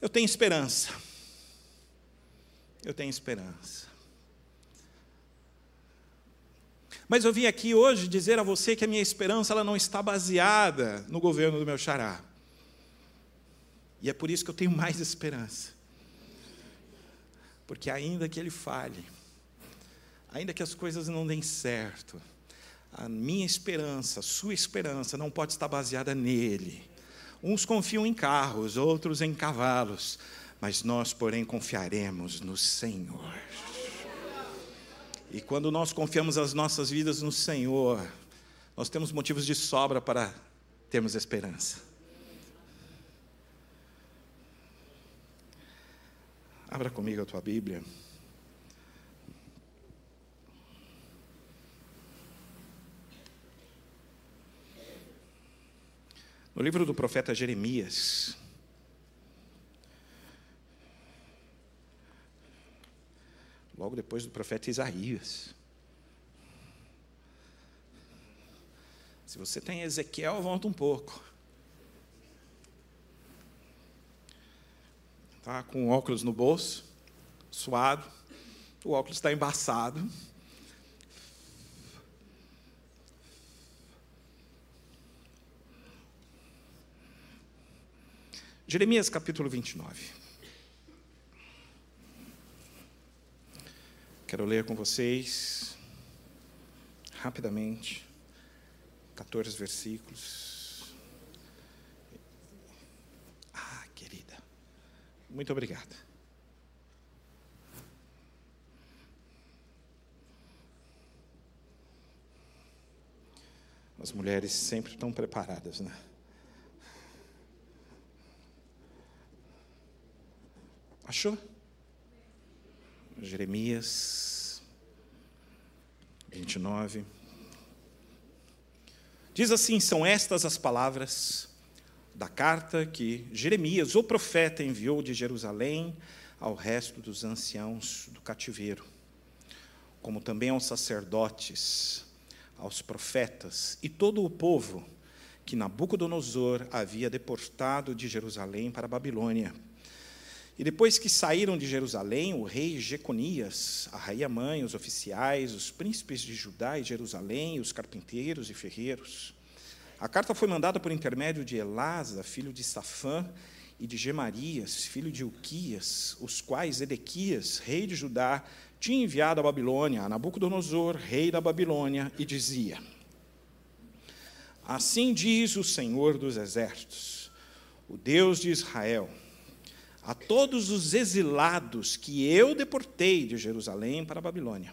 Eu tenho esperança. Eu tenho esperança. Mas eu vim aqui hoje dizer a você que a minha esperança ela não está baseada no governo do meu xará. E é por isso que eu tenho mais esperança. Porque ainda que ele falhe, ainda que as coisas não deem certo, a minha esperança, a sua esperança não pode estar baseada nele. Uns confiam em carros, outros em cavalos, mas nós, porém, confiaremos no Senhor. E quando nós confiamos as nossas vidas no Senhor, nós temos motivos de sobra para termos esperança. Abra comigo a tua Bíblia. No livro do profeta Jeremias, logo depois do profeta Isaías. Se você tem Ezequiel, volta um pouco. Está com óculos no bolso, suado, o óculos está embaçado. Jeremias capítulo 29. Quero ler com vocês, rapidamente, 14 versículos. Ah, querida, muito obrigada. As mulheres sempre estão preparadas, né? Achou? Jeremias 29. Diz assim: são estas as palavras da carta que Jeremias, o profeta, enviou de Jerusalém ao resto dos anciãos do cativeiro, como também aos sacerdotes, aos profetas e todo o povo que Nabucodonosor havia deportado de Jerusalém para a Babilônia e depois que saíram de Jerusalém, o rei Jeconias, a rainha mãe, os oficiais, os príncipes de Judá e Jerusalém, os carpinteiros e ferreiros. A carta foi mandada por intermédio de Elasa, filho de Safã, e de Gemarias, filho de Uquias, os quais Edequias, rei de Judá, tinha enviado à Babilônia, a Nabucodonosor, rei da Babilônia, e dizia: Assim diz o Senhor dos exércitos, o Deus de Israel, a todos os exilados que eu deportei de Jerusalém para a Babilônia.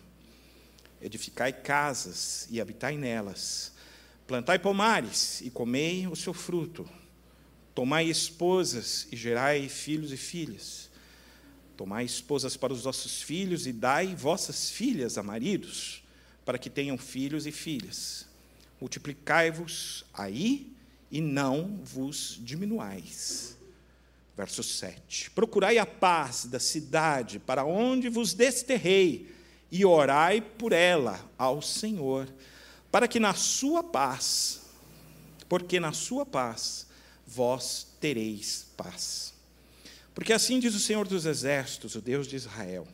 Edificai casas e habitai nelas, plantai pomares e comei o seu fruto, tomai esposas e gerai filhos e filhas. Tomai esposas para os vossos filhos e dai vossas filhas a maridos, para que tenham filhos e filhas. Multiplicai-vos aí e não vos diminuais Verso 7. Procurai a paz da cidade para onde vos desterrei, e orai por ela ao Senhor, para que na sua paz, porque na sua paz vós tereis paz. Porque assim diz o Senhor dos Exércitos, o Deus de Israel: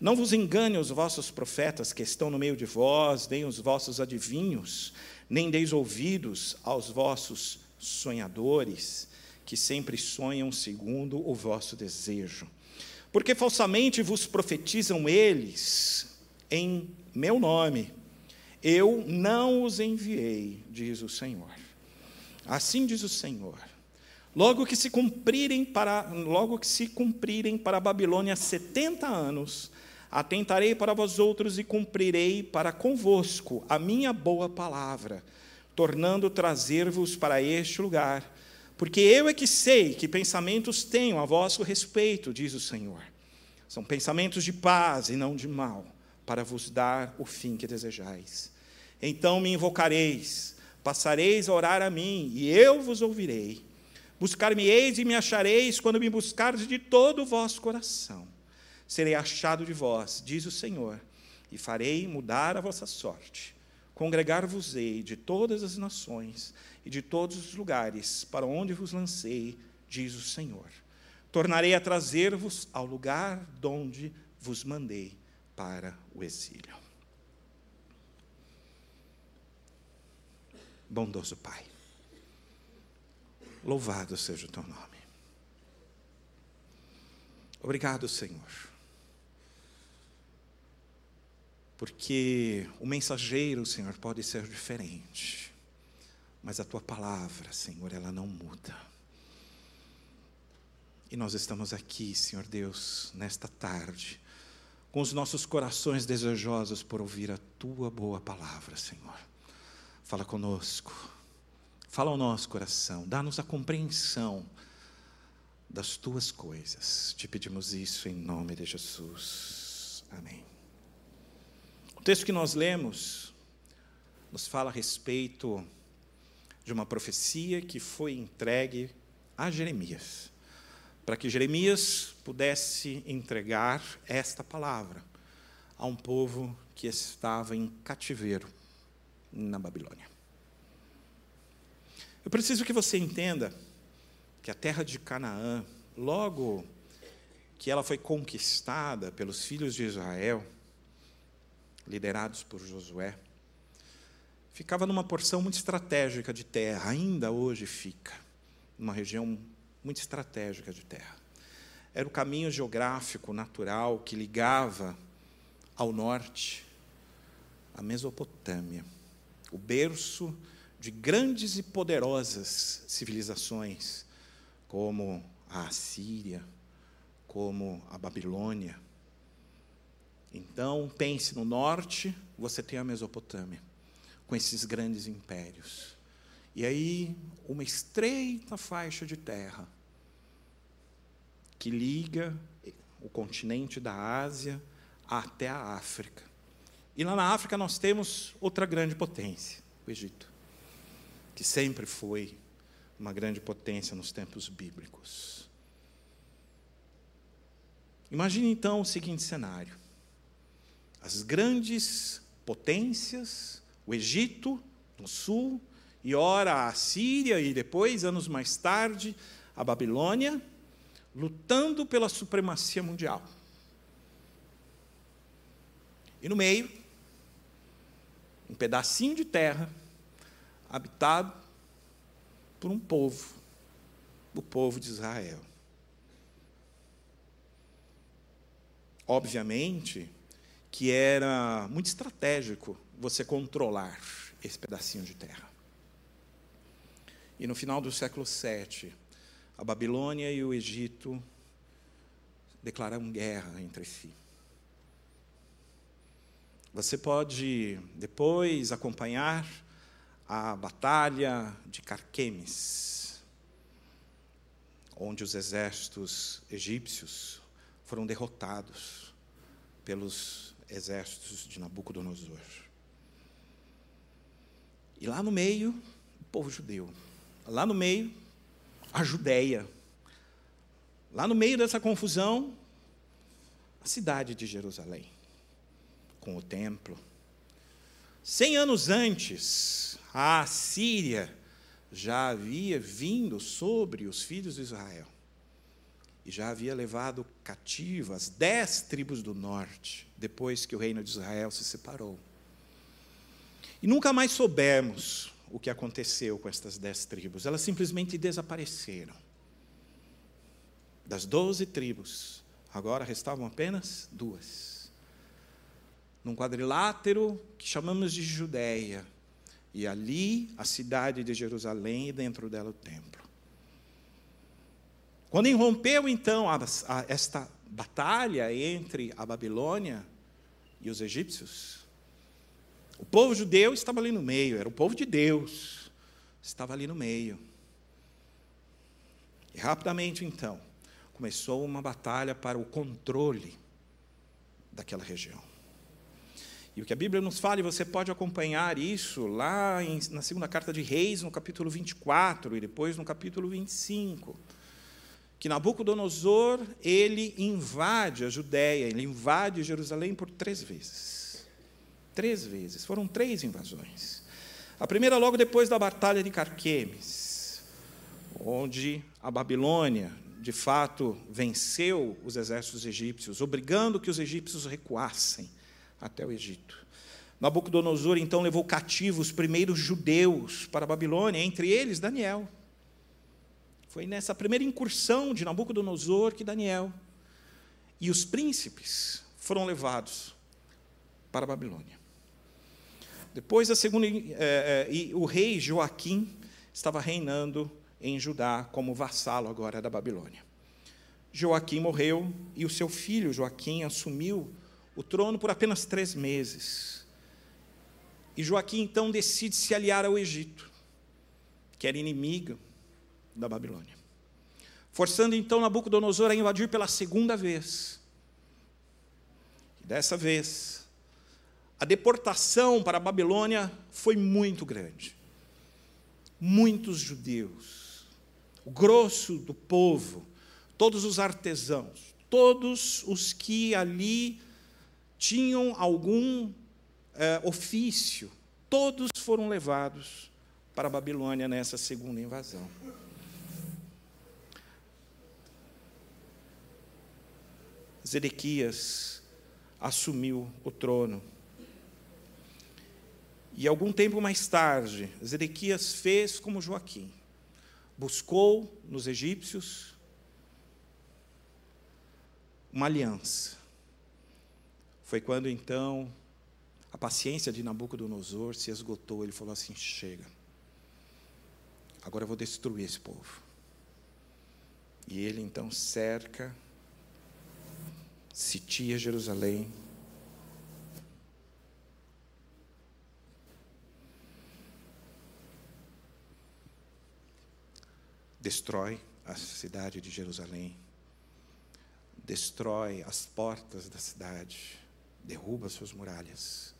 Não vos engane os vossos profetas que estão no meio de vós, nem os vossos adivinhos, nem deis ouvidos aos vossos sonhadores que sempre sonham segundo o vosso desejo. Porque falsamente vos profetizam eles em meu nome. Eu não os enviei, diz o Senhor. Assim diz o Senhor. Logo que se cumprirem para logo que se cumprirem para a Babilônia setenta anos, atentarei para vós outros e cumprirei para convosco a minha boa palavra, tornando trazer-vos para este lugar porque eu é que sei que pensamentos tenho a vosso respeito, diz o Senhor. São pensamentos de paz e não de mal, para vos dar o fim que desejais. Então me invocareis, passareis a orar a mim, e eu vos ouvirei. Buscar-me-eis e me achareis quando me buscardes de todo o vosso coração. Serei achado de vós, diz o Senhor, e farei mudar a vossa sorte. Congregar-vos-ei de todas as nações e de todos os lugares para onde vos lancei, diz o Senhor. tornarei a trazer-vos ao lugar de onde vos mandei para o exílio. Bondoso Pai, louvado seja o teu nome. Obrigado, Senhor porque o mensageiro, Senhor, pode ser diferente, mas a tua palavra, Senhor, ela não muda. E nós estamos aqui, Senhor Deus, nesta tarde, com os nossos corações desejosos por ouvir a tua boa palavra, Senhor. Fala conosco, fala ao nosso coração, dá-nos a compreensão das tuas coisas. Te pedimos isso em nome de Jesus. Amém texto que nós lemos nos fala a respeito de uma profecia que foi entregue a Jeremias, para que Jeremias pudesse entregar esta palavra a um povo que estava em cativeiro na Babilônia. Eu preciso que você entenda que a terra de Canaã, logo que ela foi conquistada pelos filhos de Israel, liderados por Josué, ficava numa porção muito estratégica de terra, ainda hoje fica, numa região muito estratégica de terra. Era o caminho geográfico natural que ligava ao norte a Mesopotâmia, o berço de grandes e poderosas civilizações, como a Assíria, como a Babilônia, então, pense no norte, você tem a Mesopotâmia, com esses grandes impérios. E aí, uma estreita faixa de terra que liga o continente da Ásia até a África. E lá na África nós temos outra grande potência, o Egito, que sempre foi uma grande potência nos tempos bíblicos. Imagine então o seguinte cenário: as grandes potências, o Egito no sul, e ora a Síria, e depois, anos mais tarde, a Babilônia, lutando pela supremacia mundial. E no meio, um pedacinho de terra habitado por um povo, o povo de Israel. Obviamente, que era muito estratégico você controlar esse pedacinho de terra. E no final do século VII, a Babilônia e o Egito declararam guerra entre si. Você pode depois acompanhar a batalha de Carquemes, onde os exércitos egípcios foram derrotados pelos exércitos de Nabucodonosor. E lá no meio, o povo judeu. Lá no meio, a Judéia. Lá no meio dessa confusão, a cidade de Jerusalém, com o templo. Cem anos antes, a Síria já havia vindo sobre os filhos de Israel e já havia levado cativas dez tribos do norte, depois que o reino de Israel se separou. E nunca mais soubemos o que aconteceu com estas dez tribos, elas simplesmente desapareceram. Das doze tribos, agora restavam apenas duas. Num quadrilátero que chamamos de Judéia, e ali a cidade de Jerusalém e dentro dela o templo. Quando irrompeu então a, a, esta batalha entre a Babilônia e os egípcios, o povo judeu estava ali no meio, era o povo de Deus, estava ali no meio. E rapidamente então, começou uma batalha para o controle daquela região. E o que a Bíblia nos fala, e você pode acompanhar isso lá em, na segunda carta de Reis, no capítulo 24, e depois no capítulo 25 que Nabucodonosor ele invade a Judéia, ele invade Jerusalém por três vezes. Três vezes, foram três invasões. A primeira logo depois da batalha de Carquemes, onde a Babilônia de fato, venceu os exércitos egípcios, obrigando que os egípcios recuassem até o Egito. Nabucodonosor então levou cativos os primeiros judeus para a Babilônia, entre eles Daniel. Foi nessa primeira incursão de Nabucodonosor que Daniel e os príncipes foram levados para a Babilônia. Depois da segunda, é, é, o rei Joaquim estava reinando em Judá como vassalo agora da Babilônia. Joaquim morreu e o seu filho Joaquim assumiu o trono por apenas três meses. E Joaquim então decide se aliar ao Egito, que era inimigo da Babilônia. Forçando então Nabucodonosor a invadir pela segunda vez. E dessa vez, a deportação para a Babilônia foi muito grande. Muitos judeus, o grosso do povo, todos os artesãos, todos os que ali tinham algum é, ofício, todos foram levados para a Babilônia nessa segunda invasão. Zedequias assumiu o trono. E algum tempo mais tarde, Zedequias fez como Joaquim, buscou nos egípcios uma aliança. Foi quando então a paciência de Nabucodonosor se esgotou. Ele falou assim: chega, agora eu vou destruir esse povo. E ele então cerca, sitia Jerusalém. Destrói a cidade de Jerusalém, destrói as portas da cidade, derruba suas muralhas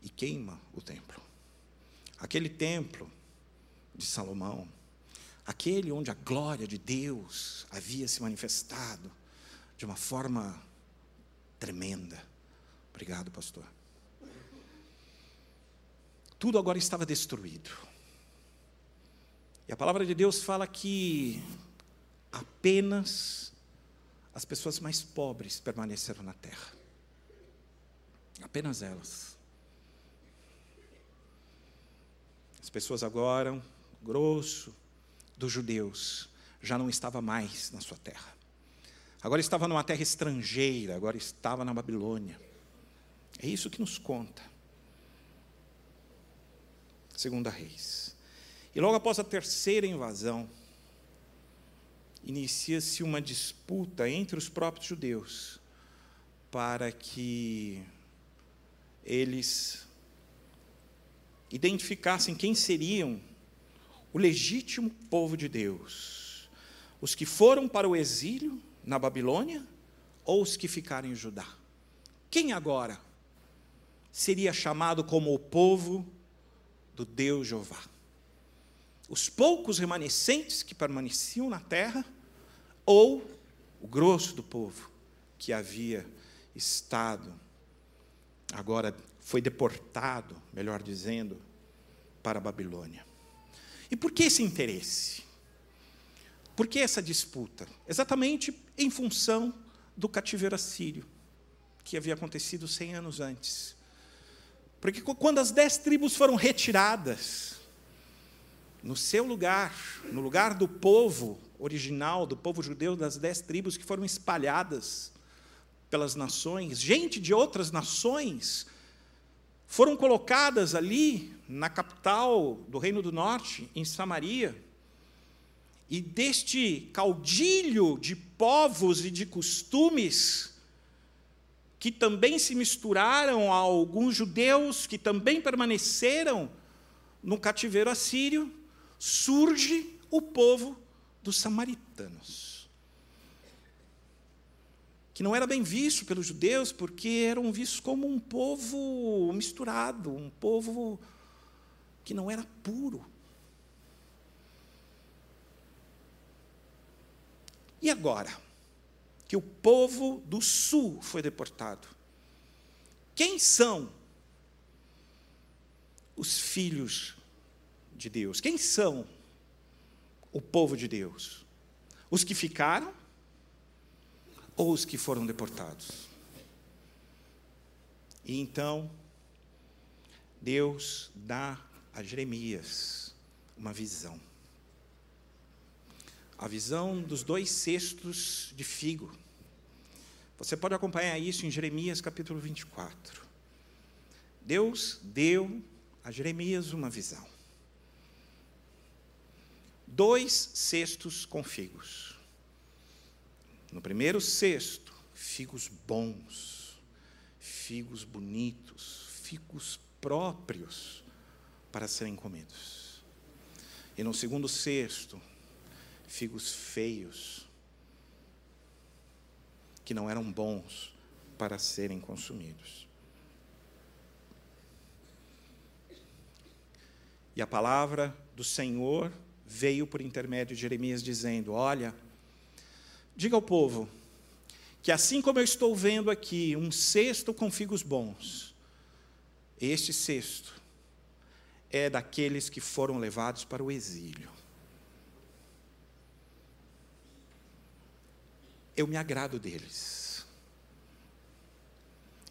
e queima o templo. Aquele templo de Salomão, aquele onde a glória de Deus havia se manifestado de uma forma tremenda. Obrigado, pastor. Tudo agora estava destruído. E a palavra de Deus fala que apenas as pessoas mais pobres permaneceram na terra. Apenas elas. As pessoas agora, grosso dos judeus, já não estava mais na sua terra. Agora estava numa terra estrangeira, agora estava na Babilônia. É isso que nos conta. Segunda Reis. E logo após a terceira invasão, inicia-se uma disputa entre os próprios judeus para que eles identificassem quem seriam o legítimo povo de Deus: os que foram para o exílio na Babilônia ou os que ficaram em Judá. Quem agora seria chamado como o povo do Deus Jeová? Os poucos remanescentes que permaneciam na terra ou o grosso do povo que havia estado agora foi deportado, melhor dizendo, para a Babilônia. E por que esse interesse? Por que essa disputa? Exatamente em função do cativeiro assírio, que havia acontecido cem anos antes. Porque quando as dez tribos foram retiradas, no seu lugar, no lugar do povo original, do povo judeu, das dez tribos que foram espalhadas pelas nações, gente de outras nações foram colocadas ali na capital do Reino do Norte, em Samaria, e deste caudilho de povos e de costumes, que também se misturaram a alguns judeus que também permaneceram no cativeiro assírio, surge o povo dos samaritanos que não era bem visto pelos judeus, porque eram vistos como um povo misturado, um povo que não era puro. E agora que o povo do sul foi deportado, quem são os filhos de Deus? Quem são o povo de Deus? Os que ficaram ou os que foram deportados? E então, Deus dá a Jeremias uma visão. A visão dos dois cestos de figo. Você pode acompanhar isso em Jeremias capítulo 24. Deus deu a Jeremias uma visão. Dois cestos com figos. No primeiro cesto, figos bons, figos bonitos, figos próprios para serem comidos. E no segundo cesto, figos feios, que não eram bons para serem consumidos. E a palavra do Senhor veio por intermédio de Jeremias dizendo: Olha, diga ao povo que assim como eu estou vendo aqui um cesto com figos bons, este cesto é daqueles que foram levados para o exílio. Eu me agrado deles.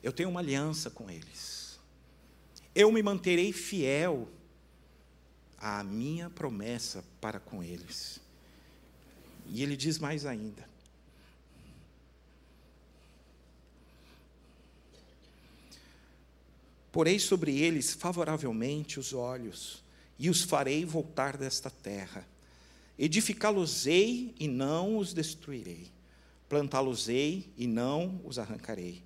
Eu tenho uma aliança com eles. Eu me manterei fiel à minha promessa para com eles. E ele diz mais ainda: Porei sobre eles favoravelmente os olhos, e os farei voltar desta terra. Edificá-los-ei e não os destruirei. Plantá-los-ei e não os arrancarei.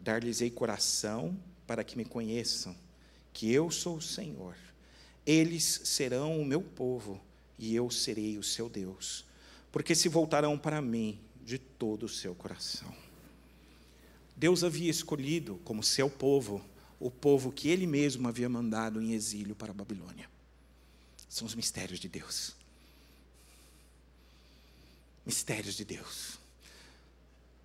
Dar-lhes-ei coração para que me conheçam, que eu sou o Senhor. Eles serão o meu povo e eu serei o seu Deus, porque se voltarão para mim de todo o seu coração. Deus havia escolhido como seu povo o povo que ele mesmo havia mandado em exílio para a Babilônia. São os mistérios de Deus. Mistérios de Deus.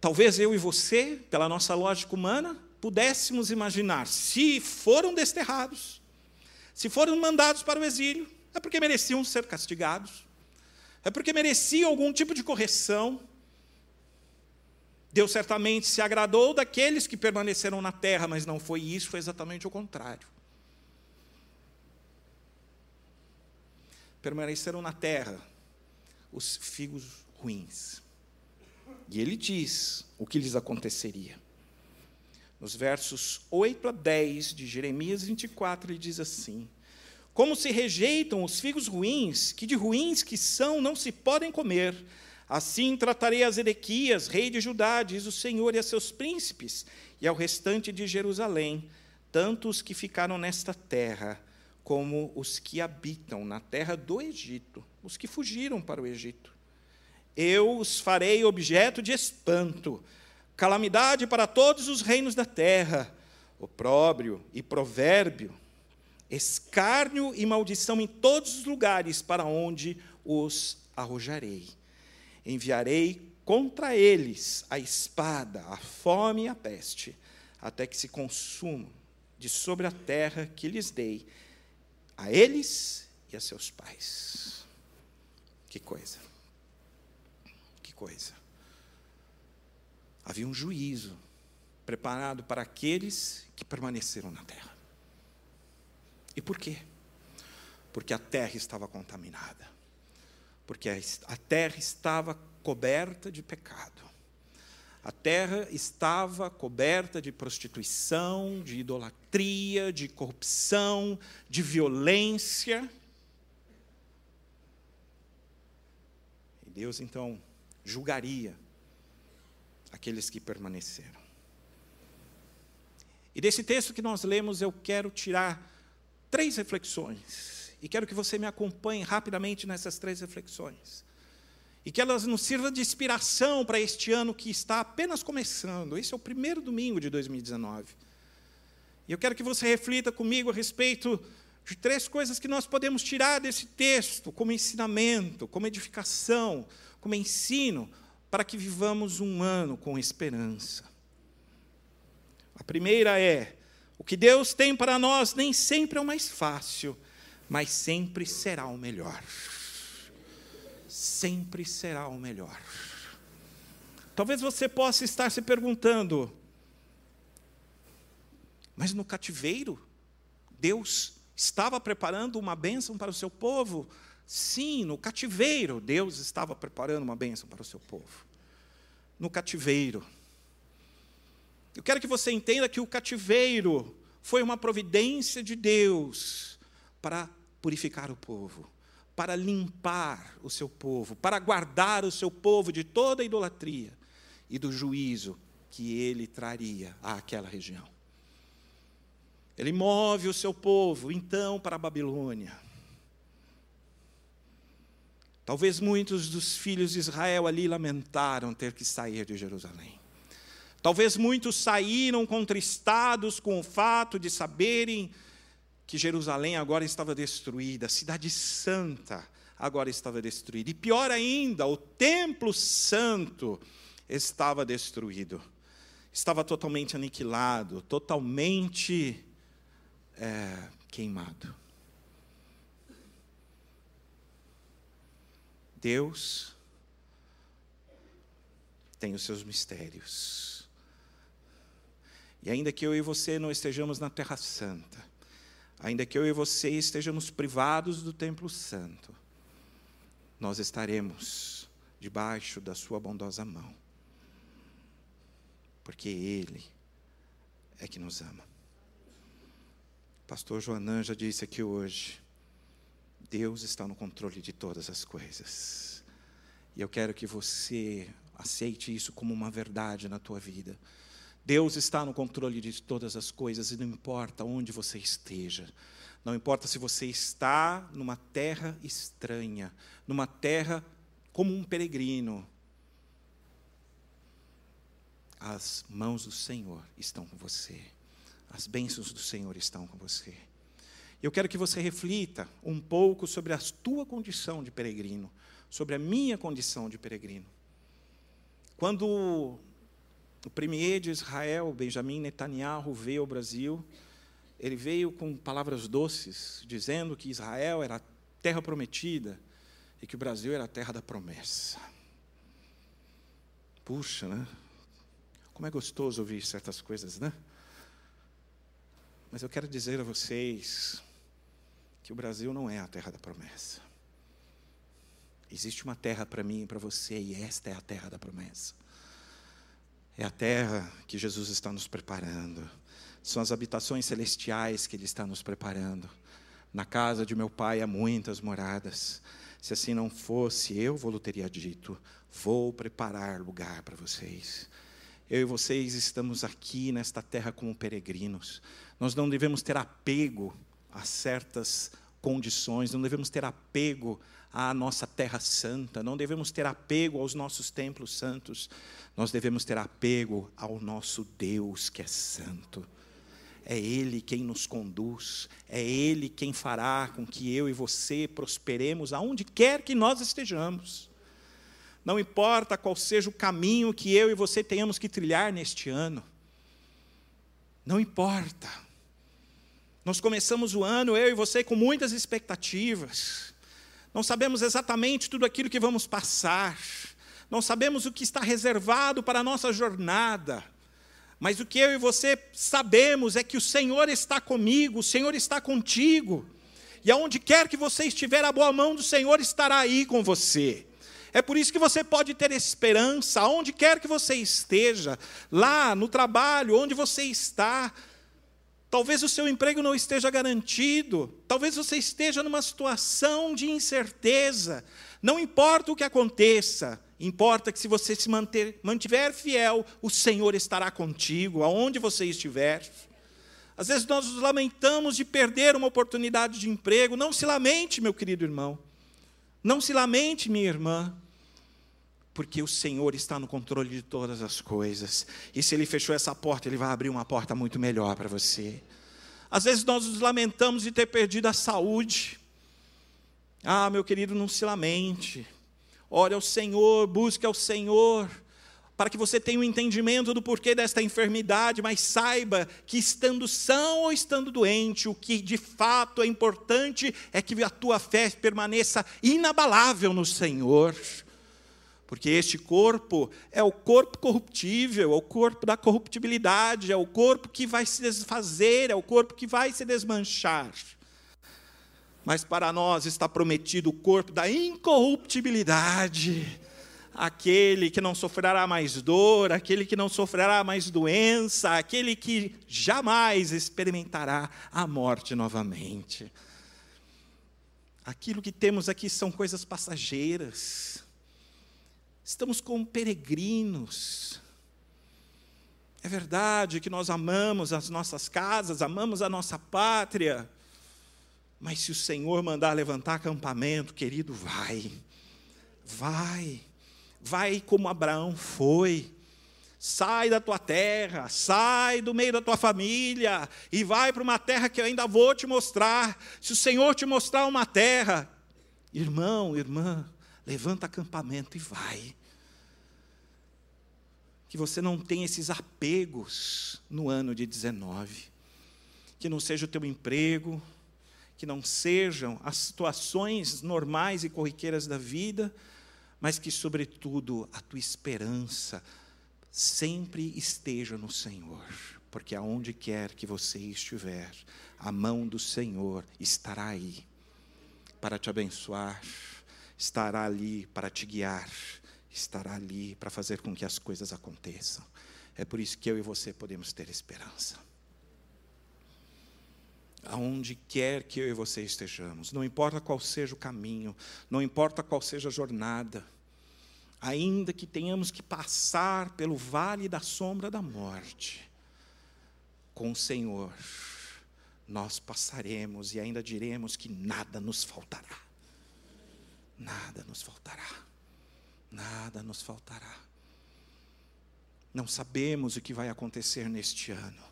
Talvez eu e você, pela nossa lógica humana, pudéssemos imaginar: se foram desterrados, se foram mandados para o exílio, é porque mereciam ser castigados, é porque mereciam algum tipo de correção, Deus certamente se agradou daqueles que permaneceram na terra, mas não foi isso, foi exatamente o contrário. Permaneceram na terra os figos ruins. E ele diz o que lhes aconteceria. Nos versos 8 a 10 de Jeremias 24, ele diz assim: Como se rejeitam os figos ruins, que de ruins que são não se podem comer, Assim tratarei a Zedequias, rei de Judá, diz o Senhor, e a seus príncipes, e ao restante de Jerusalém, tanto os que ficaram nesta terra, como os que habitam na terra do Egito, os que fugiram para o Egito. Eu os farei objeto de espanto, calamidade para todos os reinos da terra, opróbrio e provérbio, escárnio e maldição em todos os lugares para onde os arrojarei enviarei contra eles a espada, a fome e a peste, até que se consumam de sobre a terra que lhes dei, a eles e a seus pais. Que coisa. Coisa. Havia um juízo preparado para aqueles que permaneceram na terra. E por quê? Porque a terra estava contaminada porque a terra estava coberta de pecado. A terra estava coberta de prostituição, de idolatria, de corrupção, de violência. E Deus então julgaria aqueles que permaneceram. E desse texto que nós lemos, eu quero tirar três reflexões e quero que você me acompanhe rapidamente nessas três reflexões. E que elas nos sirvam de inspiração para este ano que está apenas começando. Esse é o primeiro domingo de 2019. E eu quero que você reflita comigo a respeito de três coisas que nós podemos tirar desse texto como ensinamento, como edificação, como ensino, para que vivamos um ano com esperança. A primeira é: o que Deus tem para nós nem sempre é o mais fácil mas sempre será o melhor. sempre será o melhor. Talvez você possa estar se perguntando, mas no cativeiro, Deus estava preparando uma bênção para o seu povo? Sim, no cativeiro, Deus estava preparando uma bênção para o seu povo. No cativeiro. Eu quero que você entenda que o cativeiro foi uma providência de Deus para purificar o povo, para limpar o seu povo, para guardar o seu povo de toda a idolatria e do juízo que ele traria àquela região. Ele move o seu povo, então, para a Babilônia. Talvez muitos dos filhos de Israel ali lamentaram ter que sair de Jerusalém. Talvez muitos saíram contristados com o fato de saberem que Jerusalém agora estava destruída, a cidade santa agora estava destruída. E pior ainda, o templo santo estava destruído. Estava totalmente aniquilado, totalmente é, queimado. Deus tem os seus mistérios. E ainda que eu e você não estejamos na Terra Santa, ainda que eu e você estejamos privados do Templo Santo, nós estaremos debaixo da Sua bondosa mão, porque Ele é que nos ama. Pastor Joanã já disse aqui hoje, Deus está no controle de todas as coisas. E eu quero que você aceite isso como uma verdade na tua vida. Deus está no controle de todas as coisas e não importa onde você esteja. Não importa se você está numa terra estranha, numa terra como um peregrino. As mãos do Senhor estão com você. As bênçãos do Senhor estão com você. Eu quero que você reflita um pouco sobre a tua condição de peregrino, sobre a minha condição de peregrino. Quando o premier de Israel, Benjamin Netanyahu, veio ao Brasil. Ele veio com palavras doces, dizendo que Israel era a terra prometida e que o Brasil era a terra da promessa. Puxa, né? Como é gostoso ouvir certas coisas, né? Mas eu quero dizer a vocês que o Brasil não é a terra da promessa. Existe uma terra para mim e para você, e esta é a terra da promessa. É a terra que Jesus está nos preparando. São as habitações celestiais que Ele está nos preparando. Na casa de meu Pai há muitas moradas. Se assim não fosse, eu vou teria dito: vou preparar lugar para vocês. Eu e vocês estamos aqui nesta terra como peregrinos. Nós não devemos ter apego a certas condições, não devemos ter apego à nossa terra santa, não devemos ter apego aos nossos templos santos, nós devemos ter apego ao nosso Deus que é santo. É Ele quem nos conduz, é Ele quem fará com que eu e você prosperemos aonde quer que nós estejamos. Não importa qual seja o caminho que eu e você tenhamos que trilhar neste ano, não importa. Nós começamos o ano, eu e você, com muitas expectativas. Não sabemos exatamente tudo aquilo que vamos passar. Não sabemos o que está reservado para a nossa jornada. Mas o que eu e você sabemos é que o Senhor está comigo, o Senhor está contigo. E aonde quer que você estiver, a boa mão do Senhor estará aí com você. É por isso que você pode ter esperança, aonde quer que você esteja, lá no trabalho, onde você está, Talvez o seu emprego não esteja garantido, talvez você esteja numa situação de incerteza. Não importa o que aconteça, importa que se você se manter, mantiver fiel, o Senhor estará contigo, aonde você estiver. Às vezes nós nos lamentamos de perder uma oportunidade de emprego. Não se lamente, meu querido irmão. Não se lamente, minha irmã. Porque o Senhor está no controle de todas as coisas. E se Ele fechou essa porta, Ele vai abrir uma porta muito melhor para você. Às vezes nós nos lamentamos de ter perdido a saúde. Ah, meu querido, não se lamente. Ore ao Senhor, busque ao Senhor para que você tenha um entendimento do porquê desta enfermidade, mas saiba que estando são ou estando doente, o que de fato é importante é que a tua fé permaneça inabalável no Senhor. Porque este corpo é o corpo corruptível, é o corpo da corruptibilidade, é o corpo que vai se desfazer, é o corpo que vai se desmanchar. Mas para nós está prometido o corpo da incorruptibilidade, aquele que não sofrerá mais dor, aquele que não sofrerá mais doença, aquele que jamais experimentará a morte novamente. Aquilo que temos aqui são coisas passageiras. Estamos como peregrinos. É verdade que nós amamos as nossas casas, amamos a nossa pátria, mas se o Senhor mandar levantar acampamento, querido, vai. Vai. Vai como Abraão foi. Sai da tua terra, sai do meio da tua família e vai para uma terra que eu ainda vou te mostrar. Se o Senhor te mostrar uma terra, irmão, irmã, levanta acampamento e vai. Que você não tenha esses apegos no ano de 19. Que não seja o teu emprego, que não sejam as situações normais e corriqueiras da vida, mas que, sobretudo, a tua esperança sempre esteja no Senhor, porque aonde quer que você estiver, a mão do Senhor estará aí para te abençoar, estará ali para te guiar, estará ali para fazer com que as coisas aconteçam. É por isso que eu e você podemos ter esperança aonde quer que eu e você estejamos, não importa qual seja o caminho, não importa qual seja a jornada, ainda que tenhamos que passar pelo vale da sombra da morte, com o Senhor, nós passaremos e ainda diremos que nada nos faltará. Nada nos faltará. Nada nos faltará. Não sabemos o que vai acontecer neste ano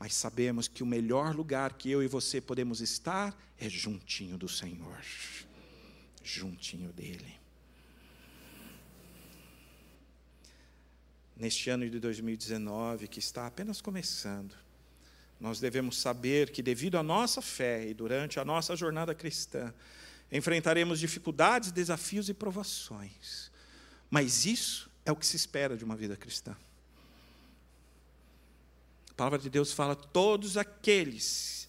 mas sabemos que o melhor lugar que eu e você podemos estar é juntinho do Senhor, juntinho dEle. Neste ano de 2019, que está apenas começando, nós devemos saber que, devido à nossa fé e durante a nossa jornada cristã, enfrentaremos dificuldades, desafios e provações, mas isso é o que se espera de uma vida cristã palavra de Deus fala: todos aqueles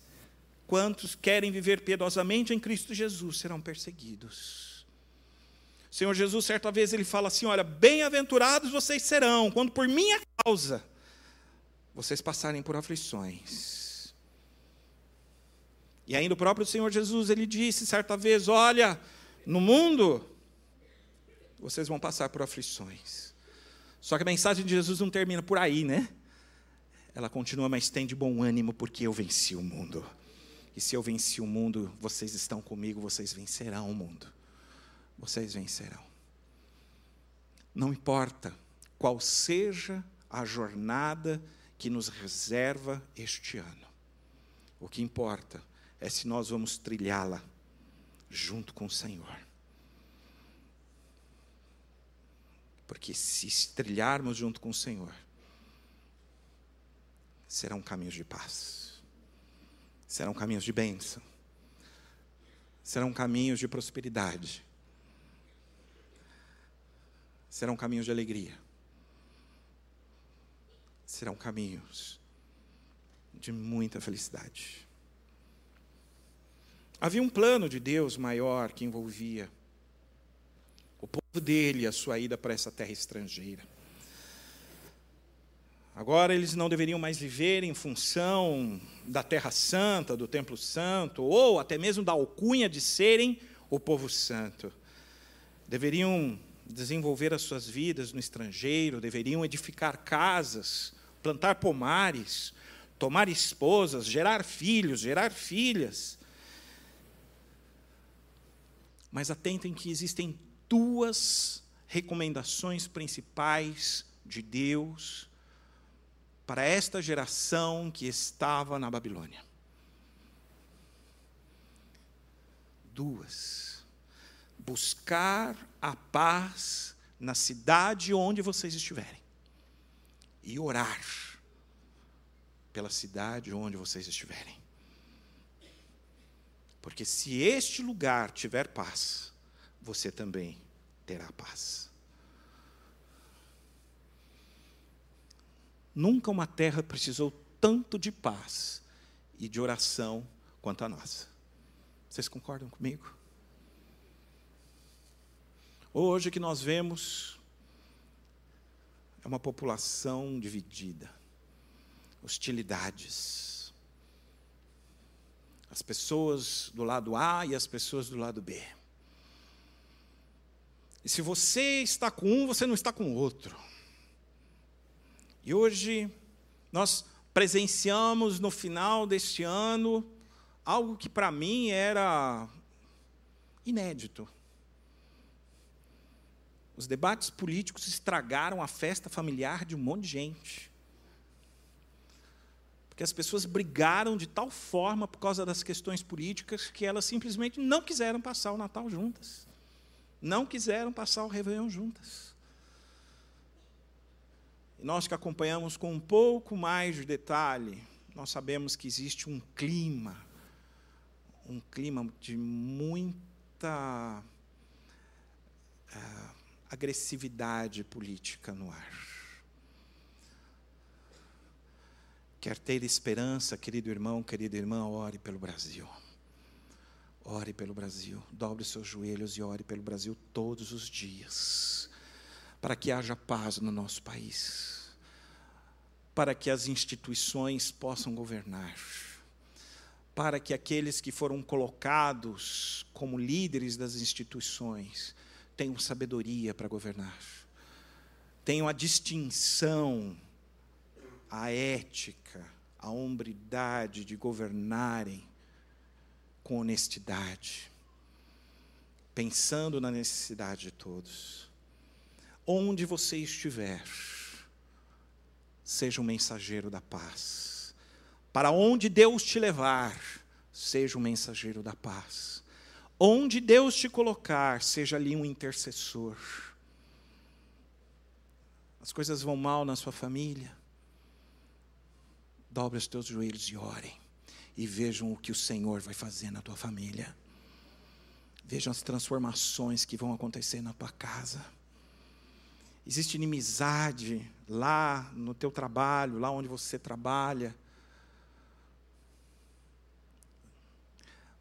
quantos querem viver piedosamente em Cristo Jesus serão perseguidos. O Senhor Jesus, certa vez, ele fala assim: Olha, bem-aventurados vocês serão, quando por minha causa vocês passarem por aflições. E ainda o próprio Senhor Jesus, ele disse certa vez: Olha, no mundo vocês vão passar por aflições. Só que a mensagem de Jesus não termina por aí, né? ela continua, mas tem de bom ânimo, porque eu venci o mundo. E se eu venci o mundo, vocês estão comigo, vocês vencerão o mundo. Vocês vencerão. Não importa qual seja a jornada que nos reserva este ano. O que importa é se nós vamos trilhá-la junto com o Senhor. Porque se trilharmos junto com o Senhor, serão caminhos de paz, serão caminhos de bênção, serão caminhos de prosperidade, serão caminhos de alegria, serão caminhos de muita felicidade. Havia um plano de Deus maior que envolvia o povo dele, a sua ida para essa terra estrangeira. Agora eles não deveriam mais viver em função da Terra Santa, do Templo Santo, ou até mesmo da alcunha de serem o povo santo. Deveriam desenvolver as suas vidas no estrangeiro, deveriam edificar casas, plantar pomares, tomar esposas, gerar filhos, gerar filhas. Mas atentem que existem duas recomendações principais de Deus para esta geração que estava na Babilônia. Duas. Buscar a paz na cidade onde vocês estiverem. e orar pela cidade onde vocês estiverem. Porque se este lugar tiver paz, você também terá paz. Nunca uma terra precisou tanto de paz e de oração quanto a nossa. Vocês concordam comigo? Hoje que nós vemos é uma população dividida, hostilidades. As pessoas do lado A e as pessoas do lado B. E se você está com um, você não está com o outro. E hoje nós presenciamos no final deste ano algo que para mim era inédito. Os debates políticos estragaram a festa familiar de um monte de gente. Porque as pessoas brigaram de tal forma por causa das questões políticas que elas simplesmente não quiseram passar o Natal juntas. Não quiseram passar o Réveillon juntas. E nós que acompanhamos com um pouco mais de detalhe, nós sabemos que existe um clima, um clima de muita. Uh, agressividade política no ar. Quer ter esperança, querido irmão, querida irmã, ore pelo Brasil. Ore pelo Brasil. Dobre seus joelhos e ore pelo Brasil todos os dias. Para que haja paz no nosso país. Para que as instituições possam governar. Para que aqueles que foram colocados como líderes das instituições tenham sabedoria para governar, tenham a distinção, a ética, a hombridade de governarem com honestidade, pensando na necessidade de todos. Onde você estiver, seja um mensageiro da paz. Para onde Deus te levar, seja um mensageiro da paz. Onde Deus te colocar, seja ali um intercessor. As coisas vão mal na sua família. Dobre os teus joelhos e orem. E vejam o que o Senhor vai fazer na tua família. Vejam as transformações que vão acontecer na tua casa. Existe inimizade lá no teu trabalho, lá onde você trabalha.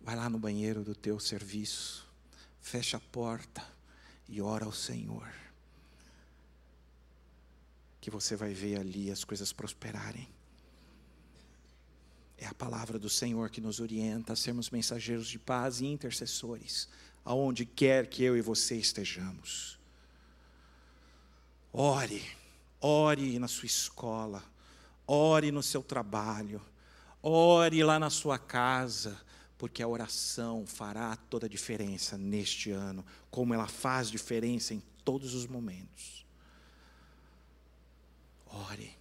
Vai lá no banheiro do teu serviço, fecha a porta e ora ao Senhor. Que você vai ver ali as coisas prosperarem. É a palavra do Senhor que nos orienta a sermos mensageiros de paz e intercessores, aonde quer que eu e você estejamos. Ore, ore na sua escola, ore no seu trabalho, ore lá na sua casa, porque a oração fará toda a diferença neste ano, como ela faz diferença em todos os momentos. Ore.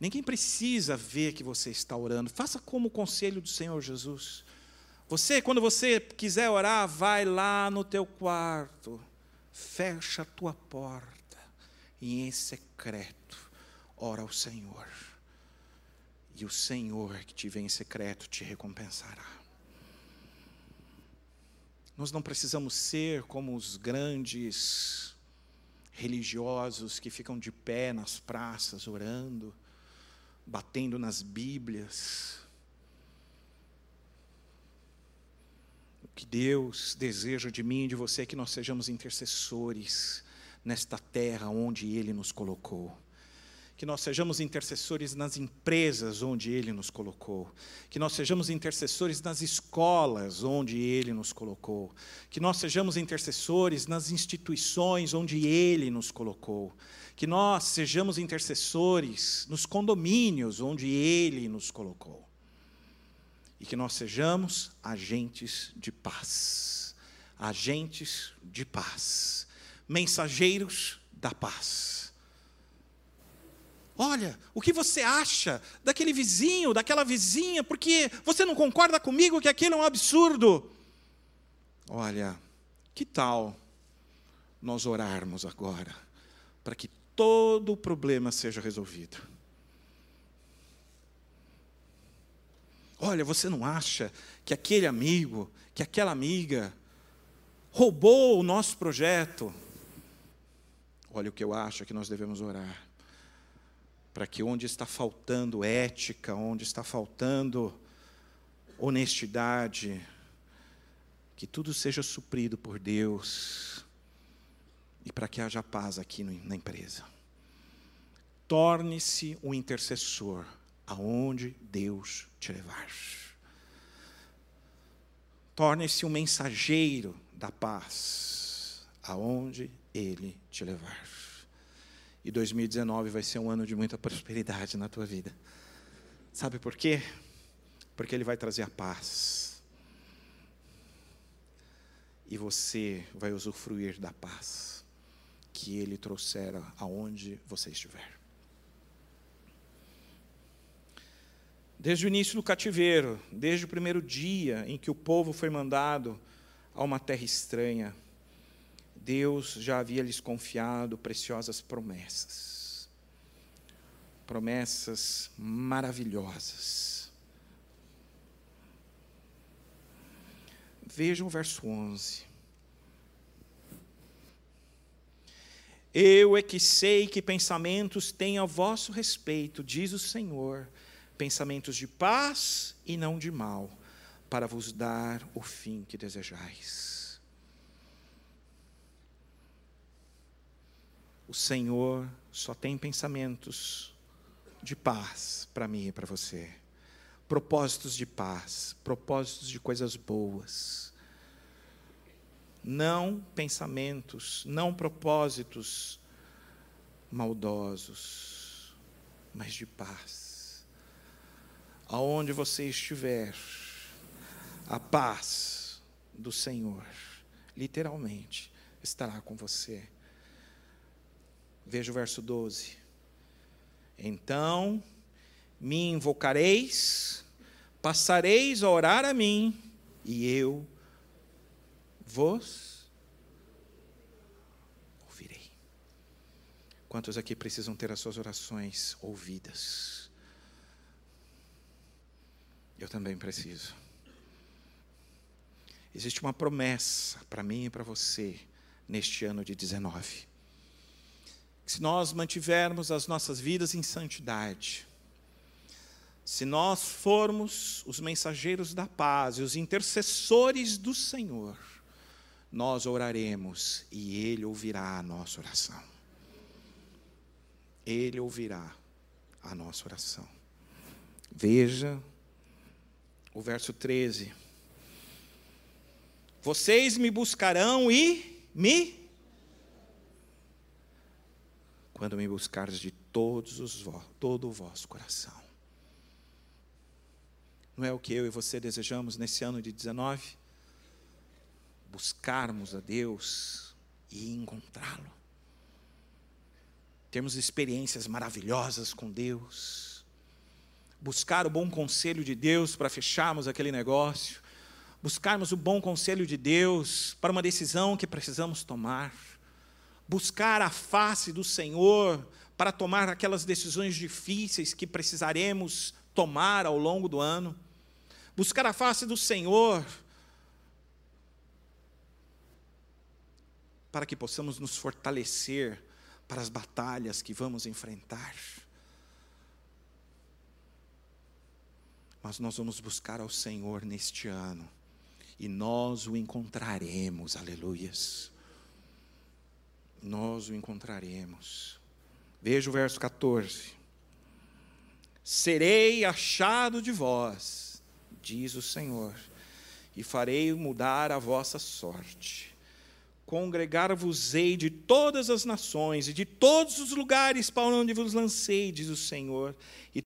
Ninguém precisa ver que você está orando. Faça como o conselho do Senhor Jesus. Você, quando você quiser orar, vai lá no teu quarto, fecha a tua porta e em secreto ora ao Senhor. E o Senhor que te vê em secreto te recompensará. Nós não precisamos ser como os grandes religiosos que ficam de pé nas praças orando, batendo nas Bíblias. O que Deus deseja de mim e de você é que nós sejamos intercessores nesta terra onde Ele nos colocou. Que nós sejamos intercessores nas empresas onde Ele nos colocou, que nós sejamos intercessores nas escolas onde Ele nos colocou, que nós sejamos intercessores nas instituições onde Ele nos colocou, que nós sejamos intercessores nos condomínios onde Ele nos colocou, e que nós sejamos agentes de paz, agentes de paz, mensageiros da paz. Olha, o que você acha daquele vizinho, daquela vizinha, porque você não concorda comigo que aquilo é um absurdo? Olha, que tal nós orarmos agora, para que todo o problema seja resolvido. Olha, você não acha que aquele amigo, que aquela amiga roubou o nosso projeto? Olha, o que eu acho que nós devemos orar para que onde está faltando ética, onde está faltando honestidade, que tudo seja suprido por Deus e para que haja paz aqui na empresa. Torne-se um intercessor aonde Deus te levar. Torne-se um mensageiro da paz aonde Ele te levar. E 2019 vai ser um ano de muita prosperidade na tua vida. Sabe por quê? Porque Ele vai trazer a paz. E você vai usufruir da paz que Ele trouxera aonde você estiver. Desde o início do cativeiro, desde o primeiro dia em que o povo foi mandado a uma terra estranha, Deus já havia lhes confiado preciosas promessas. Promessas maravilhosas. Vejam o verso 11. Eu é que sei que pensamentos têm a vosso respeito, diz o Senhor, pensamentos de paz e não de mal, para vos dar o fim que desejais. o Senhor só tem pensamentos de paz para mim e para você. Propósitos de paz, propósitos de coisas boas. Não pensamentos, não propósitos maldosos, mas de paz. Aonde você estiver, a paz do Senhor, literalmente, estará com você. Veja o verso 12. Então me invocareis, passareis a orar a mim, e eu vos ouvirei. Quantos aqui precisam ter as suas orações ouvidas? Eu também preciso. Existe uma promessa para mim e para você neste ano de 19 se nós mantivermos as nossas vidas em santidade, se nós formos os mensageiros da paz e os intercessores do Senhor, nós oraremos e Ele ouvirá a nossa oração. Ele ouvirá a nossa oração. Veja o verso 13. Vocês me buscarão e me quando me buscares de todos os todo o vosso coração. Não é o que eu e você desejamos nesse ano de 19? Buscarmos a Deus e encontrá-lo. Termos experiências maravilhosas com Deus. Buscar o bom conselho de Deus para fecharmos aquele negócio. Buscarmos o bom conselho de Deus para uma decisão que precisamos tomar buscar a face do Senhor para tomar aquelas decisões difíceis que precisaremos tomar ao longo do ano, buscar a face do Senhor para que possamos nos fortalecer para as batalhas que vamos enfrentar. Mas nós vamos buscar ao Senhor neste ano e nós o encontraremos, aleluias nós o encontraremos. Veja o verso 14. Serei achado de vós, diz o Senhor, e farei mudar a vossa sorte. Congregar-vos-ei de todas as nações e de todos os lugares para onde vos lancei, diz o Senhor, e